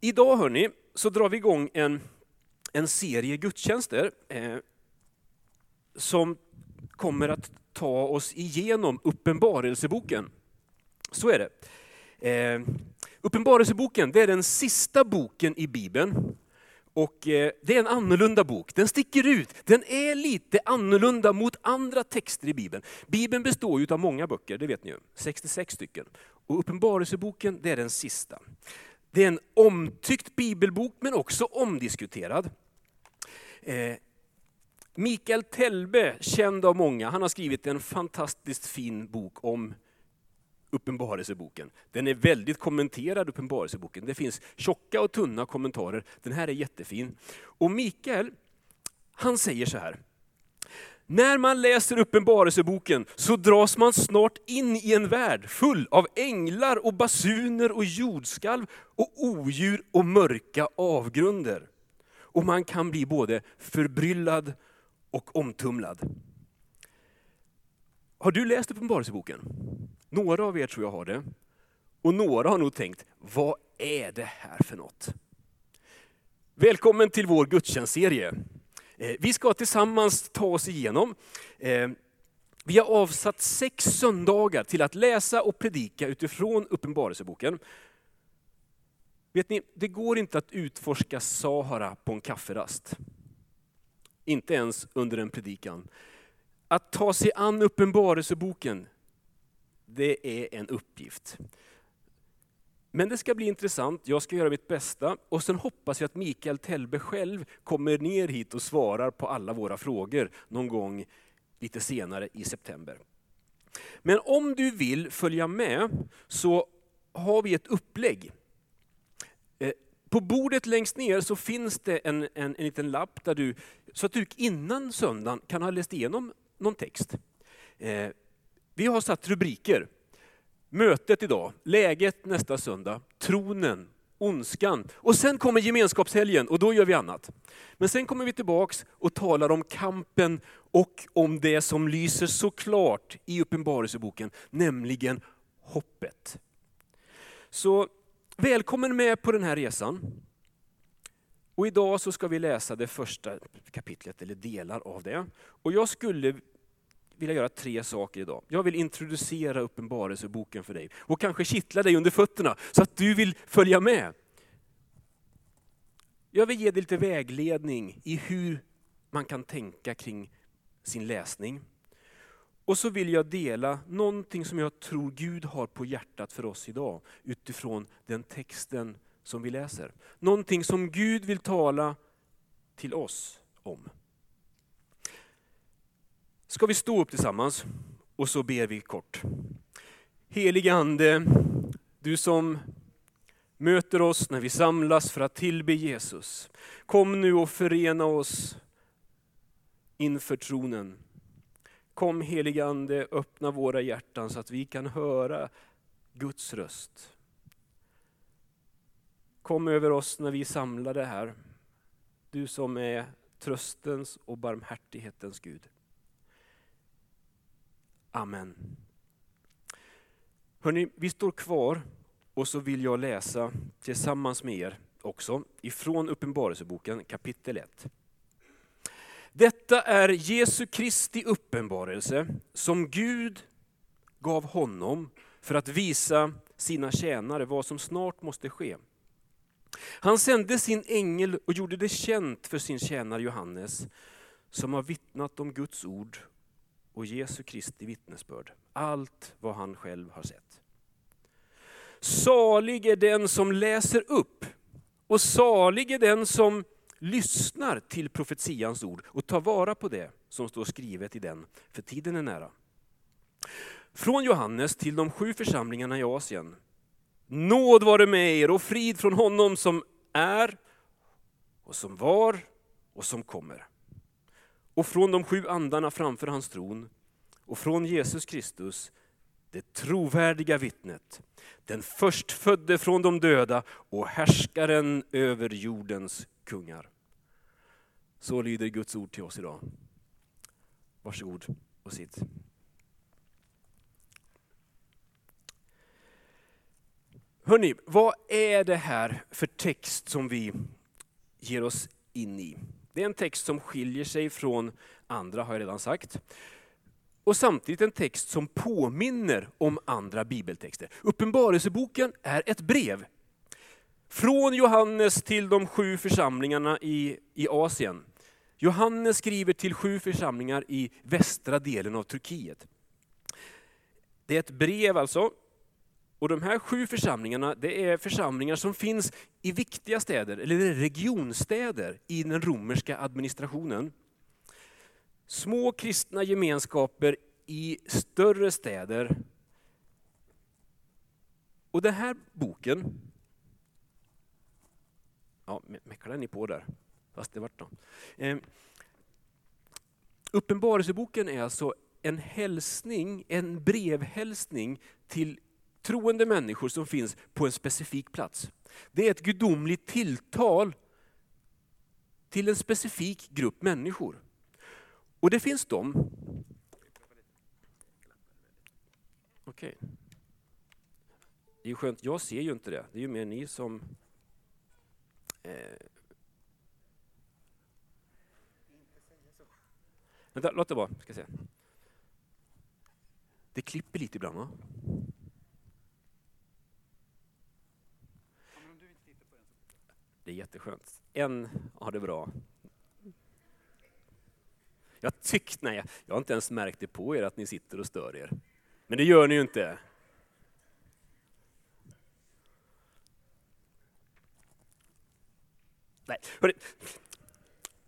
Idag hörni, så drar vi igång en, en serie gudstjänster eh, som kommer att ta oss igenom Uppenbarelseboken. Så är det. Eh, Uppenbarelseboken det är den sista boken i Bibeln. Och eh, Det är en annorlunda bok, den sticker ut. Den är lite annorlunda mot andra texter i Bibeln. Bibeln består ju av många böcker, det vet ni ju, 66 stycken. Och Uppenbarelseboken det är den sista. Det är en omtyckt bibelbok men också omdiskuterad. Eh, Mikael Telbe, känd av många, han har skrivit en fantastiskt fin bok om Uppenbarelseboken. Den är väldigt kommenterad, Uppenbarelseboken. Det finns tjocka och tunna kommentarer. Den här är jättefin. Och Mikael, han säger så här. När man läser Uppenbarelseboken så dras man snart in i en värld full av änglar och basuner och jordskalv och odjur och mörka avgrunder. Och man kan bli både förbryllad och omtumlad. Har du läst Uppenbarelseboken? Några av er tror jag har det. Och några har nog tänkt, vad är det här för något? Välkommen till vår gudstjänstserie. Eh, vi ska tillsammans ta oss igenom. Eh, vi har avsatt sex söndagar till att läsa och predika utifrån Uppenbarelseboken. Vet ni, det går inte att utforska Sahara på en kafferast. Inte ens under en predikan. Att ta sig an Uppenbarelseboken, det är en uppgift. Men det ska bli intressant, jag ska göra mitt bästa och sen hoppas jag att Mikael Telbe själv kommer ner hit och svarar på alla våra frågor någon gång lite senare i september. Men om du vill följa med så har vi ett upplägg. Eh, på bordet längst ner så finns det en, en, en liten lapp där du, så att du innan söndagen kan ha läst igenom någon text. Eh, vi har satt rubriker. Mötet idag, läget nästa söndag, tronen, ondskan. Och sen kommer gemenskapshelgen och då gör vi annat. Men sen kommer vi tillbaks och talar om kampen och om det som lyser så klart i Uppenbarelseboken, nämligen hoppet. Så välkommen med på den här resan. Och idag så ska vi läsa det första kapitlet, eller delar av det. Och jag skulle vilja göra tre saker idag. Jag vill introducera Uppenbarelseboken för dig och kanske kittla dig under fötterna så att du vill följa med. Jag vill ge dig lite vägledning i hur man kan tänka kring sin läsning. Och så vill jag dela någonting som jag tror Gud har på hjärtat för oss idag utifrån den texten som vi läser. Någonting som Gud vill tala till oss om. Ska vi stå upp tillsammans och så ber vi kort. Helige Ande, du som möter oss när vi samlas för att tillbe Jesus. Kom nu och förena oss inför tronen. Kom helige Ande, öppna våra hjärtan så att vi kan höra Guds röst. Kom över oss när vi är samlade här. Du som är tröstens och barmhärtighetens Gud. Amen. Hörrni, vi står kvar och så vill jag läsa tillsammans med er också ifrån Uppenbarelseboken kapitel 1. Detta är Jesu Kristi uppenbarelse som Gud gav honom för att visa sina tjänare vad som snart måste ske. Han sände sin ängel och gjorde det känt för sin tjänare Johannes som har vittnat om Guds ord och Jesu Kristi vittnesbörd. Allt vad han själv har sett. Salig är den som läser upp och salig är den som lyssnar till profetians ord och tar vara på det som står skrivet i den, för tiden är nära. Från Johannes till de sju församlingarna i Asien. Nåd vare med er och frid från honom som är och som var och som kommer och från de sju andarna framför hans tron och från Jesus Kristus, det trovärdiga vittnet, den förstfödde från de döda och härskaren över jordens kungar. Så lyder Guds ord till oss idag. Varsågod och sitt. Hörni, vad är det här för text som vi ger oss in i? Det är en text som skiljer sig från andra, har jag redan sagt. Och samtidigt en text som påminner om andra bibeltexter. Uppenbarelseboken är ett brev. Från Johannes till de sju församlingarna i, i Asien. Johannes skriver till sju församlingar i västra delen av Turkiet. Det är ett brev alltså, och de här sju församlingarna, det är församlingar som finns i viktiga städer, eller regionstäder i den romerska administrationen. Små kristna gemenskaper i större städer. Och den här boken, ja, mecklar ni på där? Fast det vart då. Eh, Uppenbarelseboken är alltså en hälsning, en brevhälsning till troende människor som finns på en specifik plats. Det är ett gudomligt tilltal till en specifik grupp människor. Och det finns de... Okej. Okay. Det är skönt, jag ser ju inte det. Det är ju mer ni som... Eh... Vänta, låt det vara. Ska se. Det klipper lite ibland va? Det är jätteskönt. En har det bra. Jag tyckte, nej, jag har inte ens märkt det på er att ni sitter och stör er. Men det gör ni ju inte. Nej. hörde.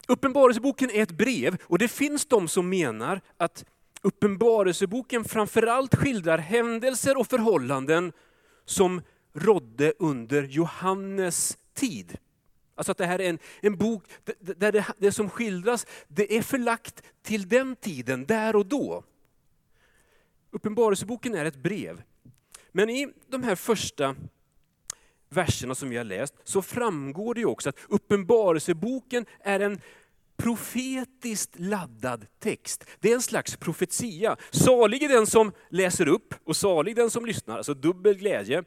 Uppenbarelseboken är ett brev och det finns de som menar att Uppenbarelseboken framförallt skildrar händelser och förhållanden som rådde under Johannes tid. Alltså att det här är en, en bok där det, det som skildras, det är förlagt till den tiden, där och då. Uppenbarelseboken är ett brev. Men i de här första verserna som vi har läst, så framgår det också att Uppenbarelseboken är en profetiskt laddad text. Det är en slags profetia. Salig är den som läser upp och salig den som lyssnar, alltså dubbel glädje.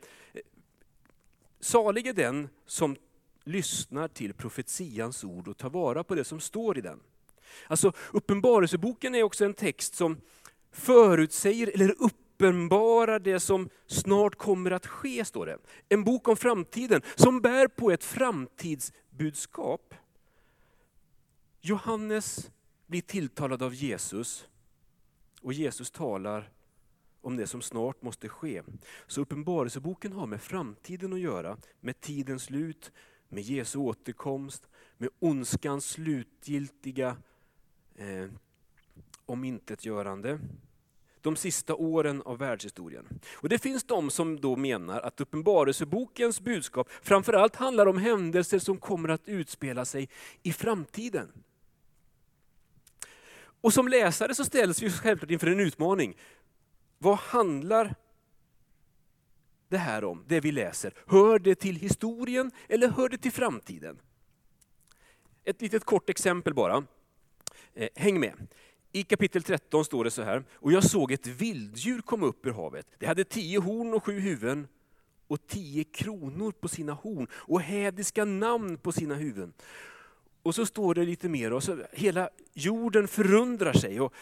Salig är den som lyssnar till profetians ord och tar vara på det som står i den. Alltså Uppenbarelseboken är också en text som förutsäger eller uppenbarar det som snart kommer att ske, står det. En bok om framtiden som bär på ett framtidsbudskap. Johannes blir tilltalad av Jesus och Jesus talar om det som snart måste ske. Så Uppenbarelseboken har med framtiden att göra, med tidens slut, med Jesu återkomst, med ondskans slutgiltiga eh, omintetgörande. De sista åren av världshistorien. Och Det finns de som då menar att Uppenbarelsebokens budskap framförallt handlar om händelser som kommer att utspela sig i framtiden. Och som läsare så ställs vi självklart inför en utmaning. Vad handlar det här om, det vi läser? Hör det till historien eller hör det till framtiden? Ett litet kort exempel bara. Eh, häng med. I kapitel 13 står det så här, och jag såg ett vilddjur komma upp ur havet. Det hade tio horn och sju huvuden och tio kronor på sina horn och hädiska namn på sina huvuden. Och så står det lite mer, och så hela jorden förundrar sig och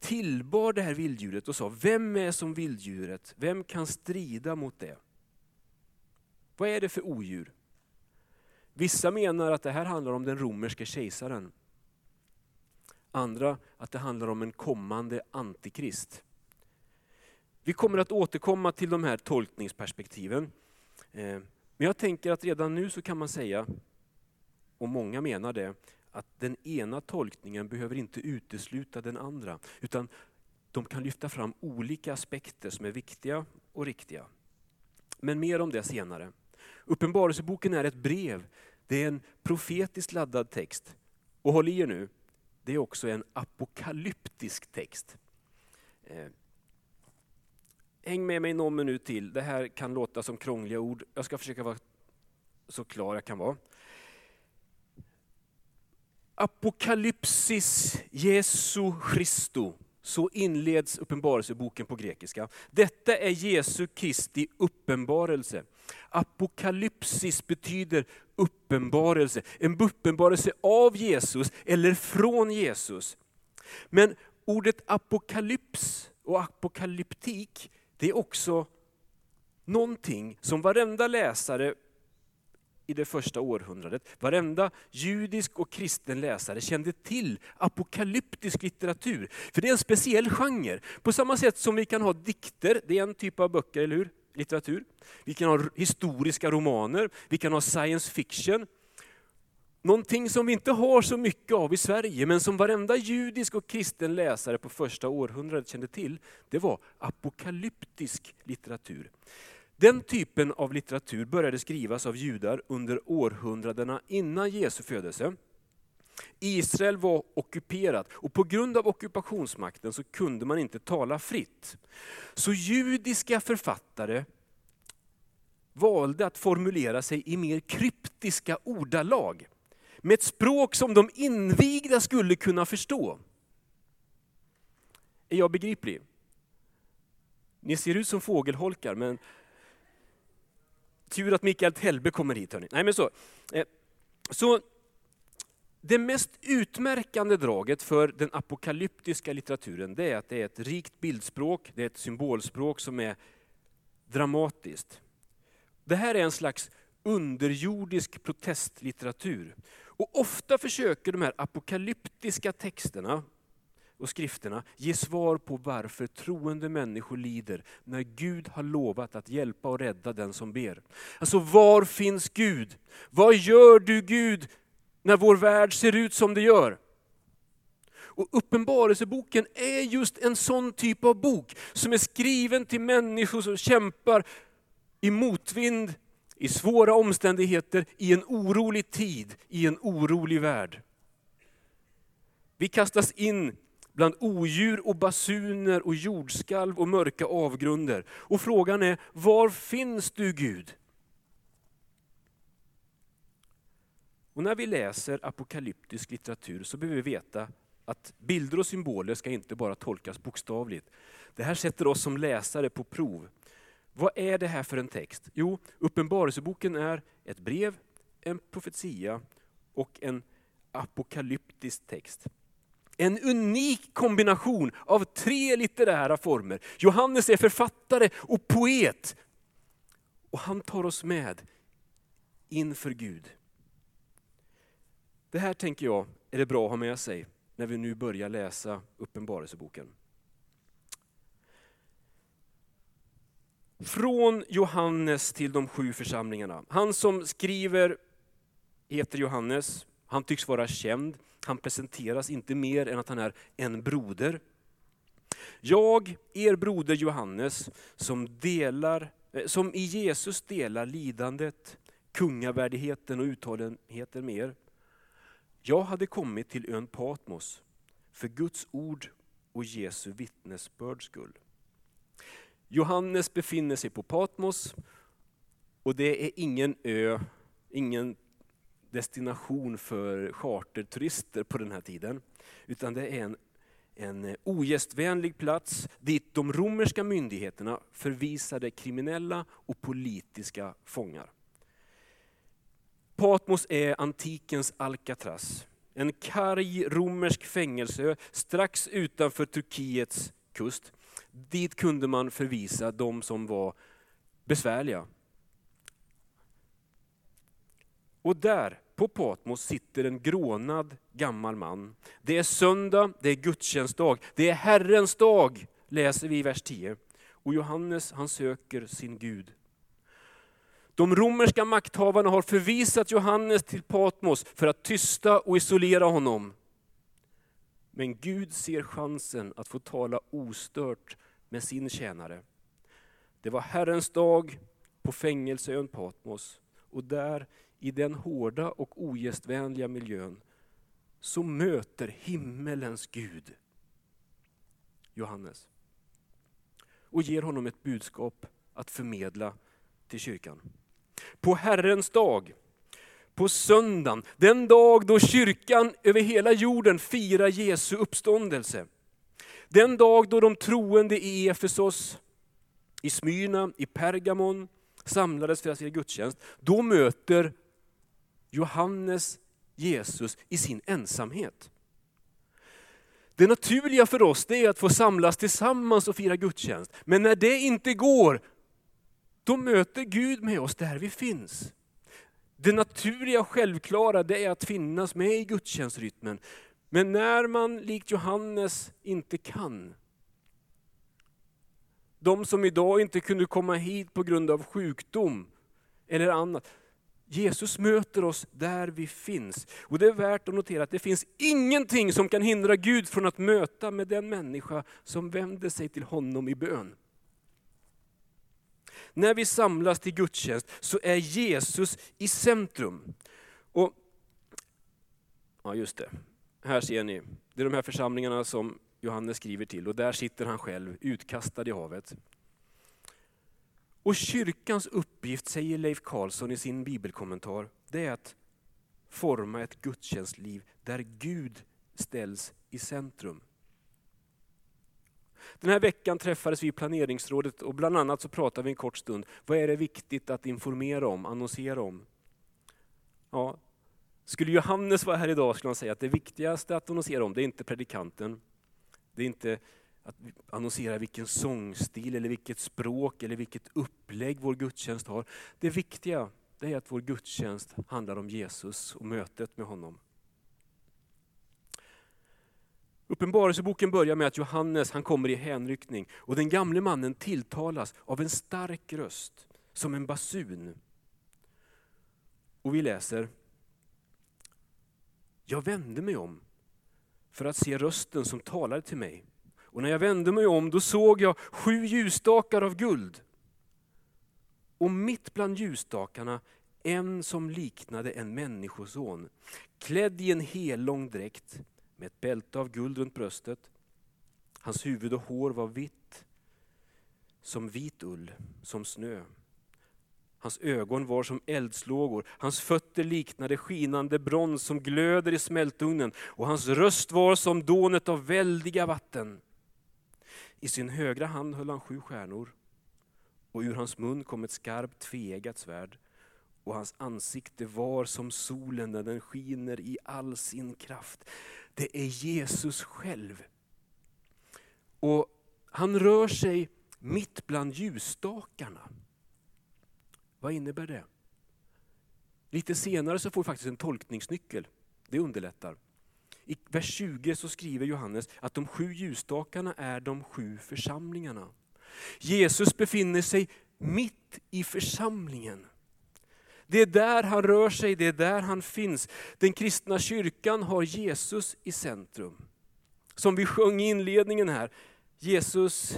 tillbar det här vilddjuret och sa, vem är som vilddjuret? Vem kan strida mot det? Vad är det för odjur? Vissa menar att det här handlar om den romerske kejsaren. Andra att det handlar om en kommande antikrist. Vi kommer att återkomma till de här tolkningsperspektiven. Eh, men jag tänker att redan nu så kan man säga, och många menar det, att den ena tolkningen behöver inte utesluta den andra, utan de kan lyfta fram olika aspekter som är viktiga och riktiga. Men mer om det senare. Uppenbarelseboken är ett brev, det är en profetiskt laddad text. Och håll i er nu, det är också en apokalyptisk text. Eh, häng med mig någon minut till, det här kan låta som krångliga ord. Jag ska försöka vara så klar jag kan vara. Apokalypsis Jesu Christu så inleds Uppenbarelseboken på grekiska. Detta är Jesu Kristi uppenbarelse. Apokalypsis betyder uppenbarelse, en uppenbarelse av Jesus eller från Jesus. Men ordet apokalyps och apokalyptik, det är också någonting som varenda läsare i det första århundradet, varenda judisk och kristen läsare kände till apokalyptisk litteratur. För det är en speciell genre. På samma sätt som vi kan ha dikter, det är en typ av böcker, eller hur? Litteratur. Vi kan ha historiska romaner, vi kan ha science fiction. Någonting som vi inte har så mycket av i Sverige, men som varenda judisk och kristen läsare på första århundradet kände till, det var apokalyptisk litteratur. Den typen av litteratur började skrivas av judar under århundradena innan Jesu födelse. Israel var ockuperat och på grund av ockupationsmakten så kunde man inte tala fritt. Så judiska författare valde att formulera sig i mer kryptiska ordalag. Med ett språk som de invigda skulle kunna förstå. Är jag begriplig? Ni ser ut som fågelholkar, men Tur att Mikael Tellbe kommer hit. Hörni. Nej, men så. Eh, så det mest utmärkande draget för den apokalyptiska litteraturen det är att det är ett rikt bildspråk, det är ett symbolspråk som är dramatiskt. Det här är en slags underjordisk protestlitteratur. Och ofta försöker de här apokalyptiska texterna och skrifterna ger svar på varför troende människor lider när Gud har lovat att hjälpa och rädda den som ber. Alltså var finns Gud? Vad gör du Gud när vår värld ser ut som det gör? Och Uppenbarelseboken är just en sån typ av bok som är skriven till människor som kämpar i motvind, i svåra omständigheter, i en orolig tid, i en orolig värld. Vi kastas in bland odjur och basuner och jordskalv och mörka avgrunder. Och frågan är, var finns du Gud? Och när vi läser apokalyptisk litteratur så behöver vi veta att bilder och symboler ska inte bara tolkas bokstavligt. Det här sätter oss som läsare på prov. Vad är det här för en text? Jo, Uppenbarelseboken är ett brev, en profetia och en apokalyptisk text. En unik kombination av tre litterära former. Johannes är författare och poet. Och han tar oss med inför Gud. Det här tänker jag är det bra att ha med sig när vi nu börjar läsa Uppenbarelseboken. Från Johannes till de sju församlingarna. Han som skriver heter Johannes, han tycks vara känd. Han presenteras inte mer än att han är en broder. Jag, er broder Johannes, som, delar, eh, som i Jesus delar lidandet, kungavärdigheten och uthålligheten med er. Jag hade kommit till ön Patmos för Guds ord och Jesu vittnesbörds skull. Johannes befinner sig på Patmos och det är ingen ö, ingen destination för charterturister på den här tiden. Utan det är en, en eh, ogästvänlig plats dit de romerska myndigheterna förvisade kriminella och politiska fångar. Patmos är antikens Alcatraz. En karg romersk fängelseö strax utanför Turkiets kust. Dit kunde man förvisa de som var besvärliga. Och där, på Patmos, sitter en grånad gammal man. Det är söndag, det är gudstjänstdag, det är Herrens dag, läser vi i vers 10. Och Johannes han söker sin Gud. De romerska makthavarna har förvisat Johannes till Patmos för att tysta och isolera honom. Men Gud ser chansen att få tala ostört med sin tjänare. Det var Herrens dag på fängelseön Patmos och där i den hårda och ogästvänliga miljön så möter himmelens Gud Johannes och ger honom ett budskap att förmedla till kyrkan. På Herrens dag, på söndagen, den dag då kyrkan över hela jorden firar Jesu uppståndelse. Den dag då de troende i Efesos, i Smyrna, i Pergamon samlades för att fira gudstjänst, då möter Johannes Jesus i sin ensamhet. Det naturliga för oss det är att få samlas tillsammans och fira gudstjänst. Men när det inte går, då möter Gud med oss där vi finns. Det naturliga och självklara det är att finnas med i gudstjänstrytmen. Men när man likt Johannes inte kan, de som idag inte kunde komma hit på grund av sjukdom eller annat. Jesus möter oss där vi finns. Och det är värt att notera att det finns ingenting som kan hindra Gud från att möta med den människa som vänder sig till honom i bön. När vi samlas till gudstjänst så är Jesus i centrum. Och, ja just det, här ser ni, det är de här församlingarna som Johannes skriver till och där sitter han själv utkastad i havet. Och kyrkans uppgift, säger Leif Karlsson i sin bibelkommentar, det är att forma ett gudstjänstliv där Gud ställs i centrum. Den här veckan träffades vi i planeringsrådet och bland annat så pratade vi en kort stund. Vad är det viktigt att informera om, annonsera om? Ja, skulle Johannes vara här idag skulle han säga att det viktigaste att annonsera om, det är inte predikanten. Det är inte att annonsera vilken sångstil, eller vilket språk eller vilket upplägg vår gudstjänst har. Det viktiga det är att vår gudstjänst handlar om Jesus och mötet med honom. Uppenbarelseboken börjar med att Johannes han kommer i hänryckning och den gamle mannen tilltalas av en stark röst, som en basun. Och vi läser, jag vände mig om för att se rösten som talade till mig. Och när jag vände mig om då såg jag sju ljusstakar av guld. Och mitt bland ljusstakarna en som liknade en människoson, klädd i en hellång dräkt med ett bälte av guld runt bröstet. Hans huvud och hår var vitt som vit ull, som snö. Hans ögon var som eldslågor, hans fötter liknade skinande brons som glöder i smältugnen och hans röst var som dånet av väldiga vatten. I sin högra hand höll han sju stjärnor och ur hans mun kom ett skarpt tveeggat svärd och hans ansikte var som solen när den skiner i all sin kraft. Det är Jesus själv. Och han rör sig mitt bland ljusstakarna. Vad innebär det? Lite senare så får vi faktiskt en tolkningsnyckel. Det underlättar. I vers 20 så skriver Johannes att de sju ljusstakarna är de sju församlingarna. Jesus befinner sig mitt i församlingen. Det är där han rör sig, det är där han finns. Den kristna kyrkan har Jesus i centrum. Som vi sjöng i inledningen här, Jesus,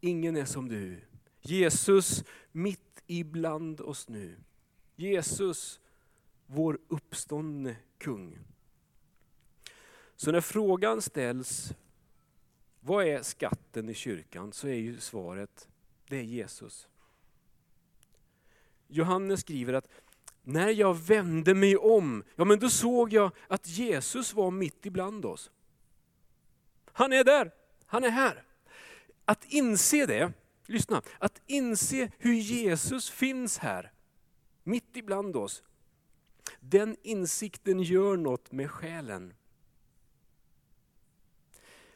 ingen är som du. Jesus, mitt ibland oss nu. Jesus, vår uppståndne kung. Så när frågan ställs, vad är skatten i kyrkan? Så är ju svaret, det är Jesus. Johannes skriver att när jag vände mig om, ja men då såg jag att Jesus var mitt ibland oss. Han är där, han är här. Att inse det, lyssna, att inse hur Jesus finns här, mitt ibland oss. Den insikten gör något med själen.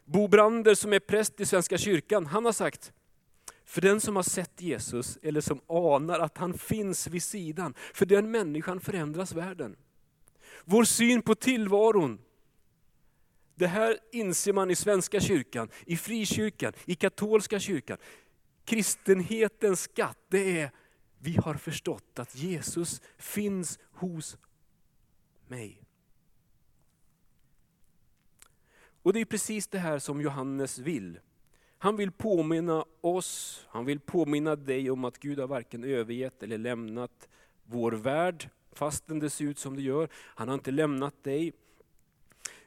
Bo Brander som är präst i Svenska kyrkan, han har sagt, för den som har sett Jesus, eller som anar att han finns vid sidan, för den människan förändras världen. Vår syn på tillvaron, det här inser man i Svenska kyrkan, i frikyrkan, i katolska kyrkan. Kristenhetens skatt, det är, vi har förstått att Jesus finns hos mig. Och det är precis det här som Johannes vill. Han vill påminna oss, han vill påminna dig om att Gud har varken övergett eller lämnat vår värld, fastän det ser ut som det gör. Han har inte lämnat dig.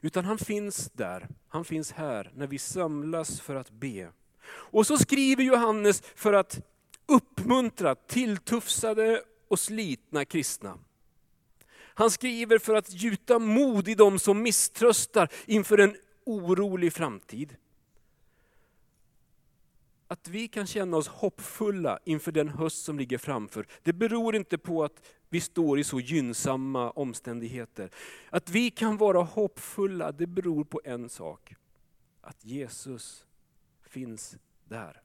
Utan han finns där, han finns här när vi samlas för att be. Och så skriver Johannes för att uppmuntra tilltufsade och slitna kristna. Han skriver för att gjuta mod i dem som misströstar inför en orolig framtid. att vi kan känna oss hoppfulla inför den höst som ligger framför, det beror inte på att vi står i så gynnsamma omständigheter. Att vi kan vara hoppfulla, det beror på en sak. Att Jesus finns där.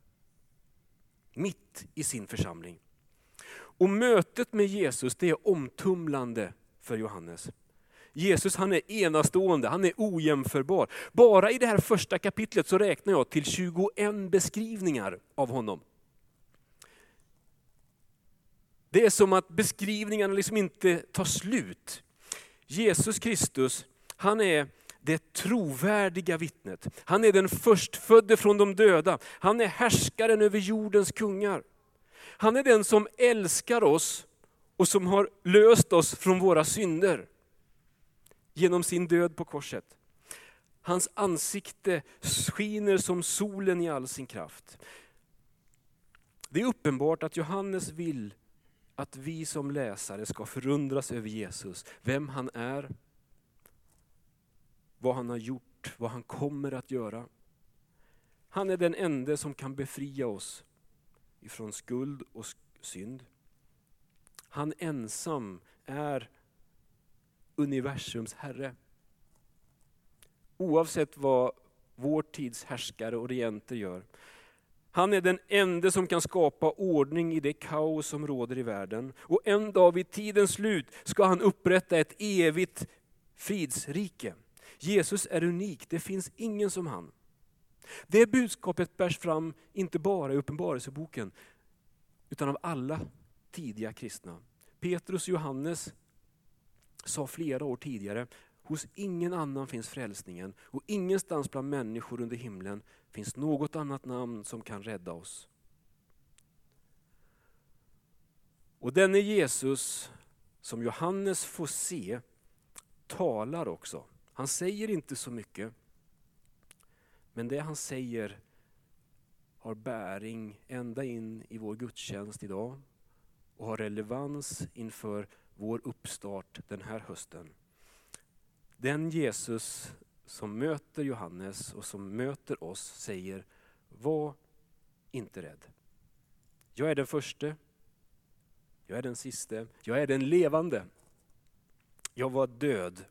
Mitt i sin församling. Och mötet med Jesus det är omtumlande för Johannes. Jesus han är enastående, han är ojämförbar. Bara i det här första kapitlet så räknar jag till 21 beskrivningar av honom. Det är som att beskrivningarna liksom inte tar slut. Jesus Kristus, han är det trovärdiga vittnet. Han är den förstfödde från de döda. Han är härskaren över jordens kungar. Han är den som älskar oss och som har löst oss från våra synder genom sin död på korset. Hans ansikte skiner som solen i all sin kraft. Det är uppenbart att Johannes vill att vi som läsare ska förundras över Jesus, vem han är, vad han har gjort, vad han kommer att göra. Han är den enda som kan befria oss ifrån skuld och synd. Han ensam är universums herre. Oavsett vad vår tids härskare och regenter gör. Han är den enda som kan skapa ordning i det kaos som råder i världen. Och en dag vid tidens slut ska han upprätta ett evigt fridsrike. Jesus är unik, det finns ingen som han. Det budskapet bärs fram inte bara i Uppenbarelseboken, utan av alla tidiga kristna. Petrus och Johannes sa flera år tidigare, hos ingen annan finns frälsningen och ingenstans bland människor under himlen finns något annat namn som kan rädda oss. Och denne Jesus som Johannes får se talar också. Han säger inte så mycket. Men det han säger har bäring ända in i vår gudstjänst idag och har relevans inför vår uppstart den här hösten. Den Jesus som möter Johannes och som möter oss säger, var inte rädd. Jag är den förste, jag är den siste, jag är den levande. Jag var död.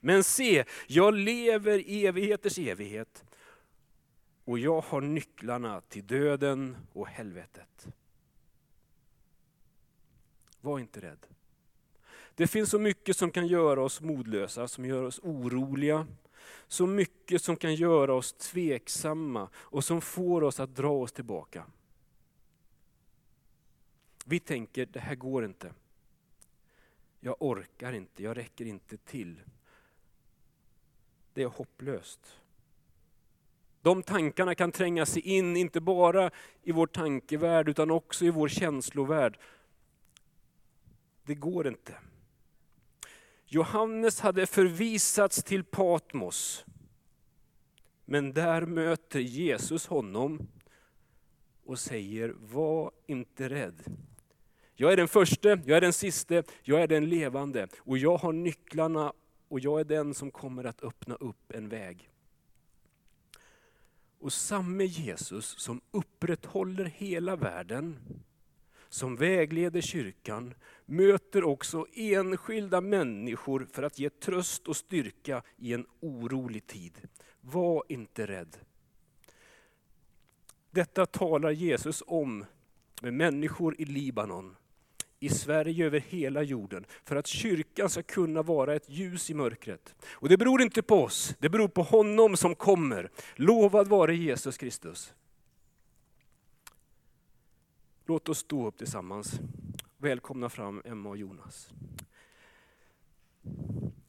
Men se, jag lever i evigheters evighet och jag har nycklarna till döden och helvetet. Var inte rädd. Det finns så mycket som kan göra oss modlösa, som gör oss oroliga. Så mycket som kan göra oss tveksamma och som får oss att dra oss tillbaka. Vi tänker, det här går inte. Jag orkar inte, jag räcker inte till. Det är hopplöst. De tankarna kan tränga sig in, inte bara i vår tankevärld utan också i vår känslovärld. Det går inte. Johannes hade förvisats till Patmos. Men där möter Jesus honom och säger, var inte rädd. Jag är den första, jag är den siste, jag är den levande och jag har nycklarna och jag är den som kommer att öppna upp en väg. Och samme Jesus som upprätthåller hela världen, som vägleder kyrkan, möter också enskilda människor för att ge tröst och styrka i en orolig tid. Var inte rädd. Detta talar Jesus om med människor i Libanon, i Sverige över hela jorden, för att kyrkan ska kunna vara ett ljus i mörkret. Och det beror inte på oss, det beror på honom som kommer. Lovad vare Jesus Kristus. Låt oss stå upp tillsammans. Välkomna fram Emma och Jonas.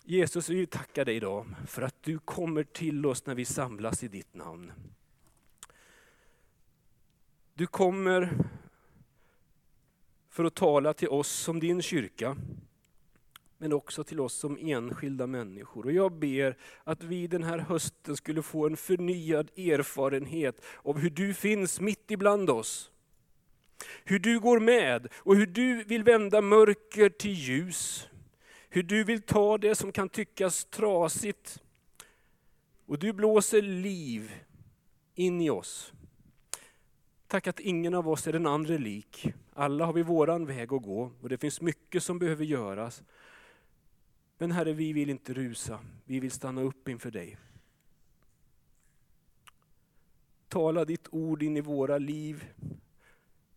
Jesus, vi tackar dig idag för att du kommer till oss när vi samlas i ditt namn. Du kommer för att tala till oss som din kyrka, men också till oss som enskilda människor. Och jag ber att vi den här hösten skulle få en förnyad erfarenhet av hur du finns mitt ibland oss. Hur du går med och hur du vill vända mörker till ljus. Hur du vill ta det som kan tyckas trasigt och du blåser liv in i oss. Tack att ingen av oss är den andra lik. Alla har vi våran väg att gå och det finns mycket som behöver göras. Men Herre, vi vill inte rusa. Vi vill stanna upp inför dig. Tala ditt ord in i våra liv.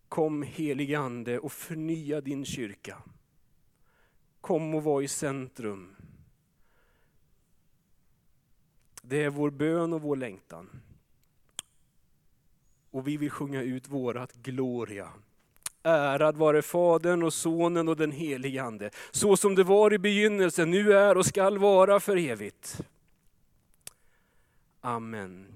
Kom helige Ande och förnya din kyrka. Kom och var i centrum. Det är vår bön och vår längtan. Och vi vill sjunga ut vårat Gloria. Ärad vare Fadern och Sonen och den helige Ande, så som det var i begynnelsen, nu är och skall vara för evigt. Amen.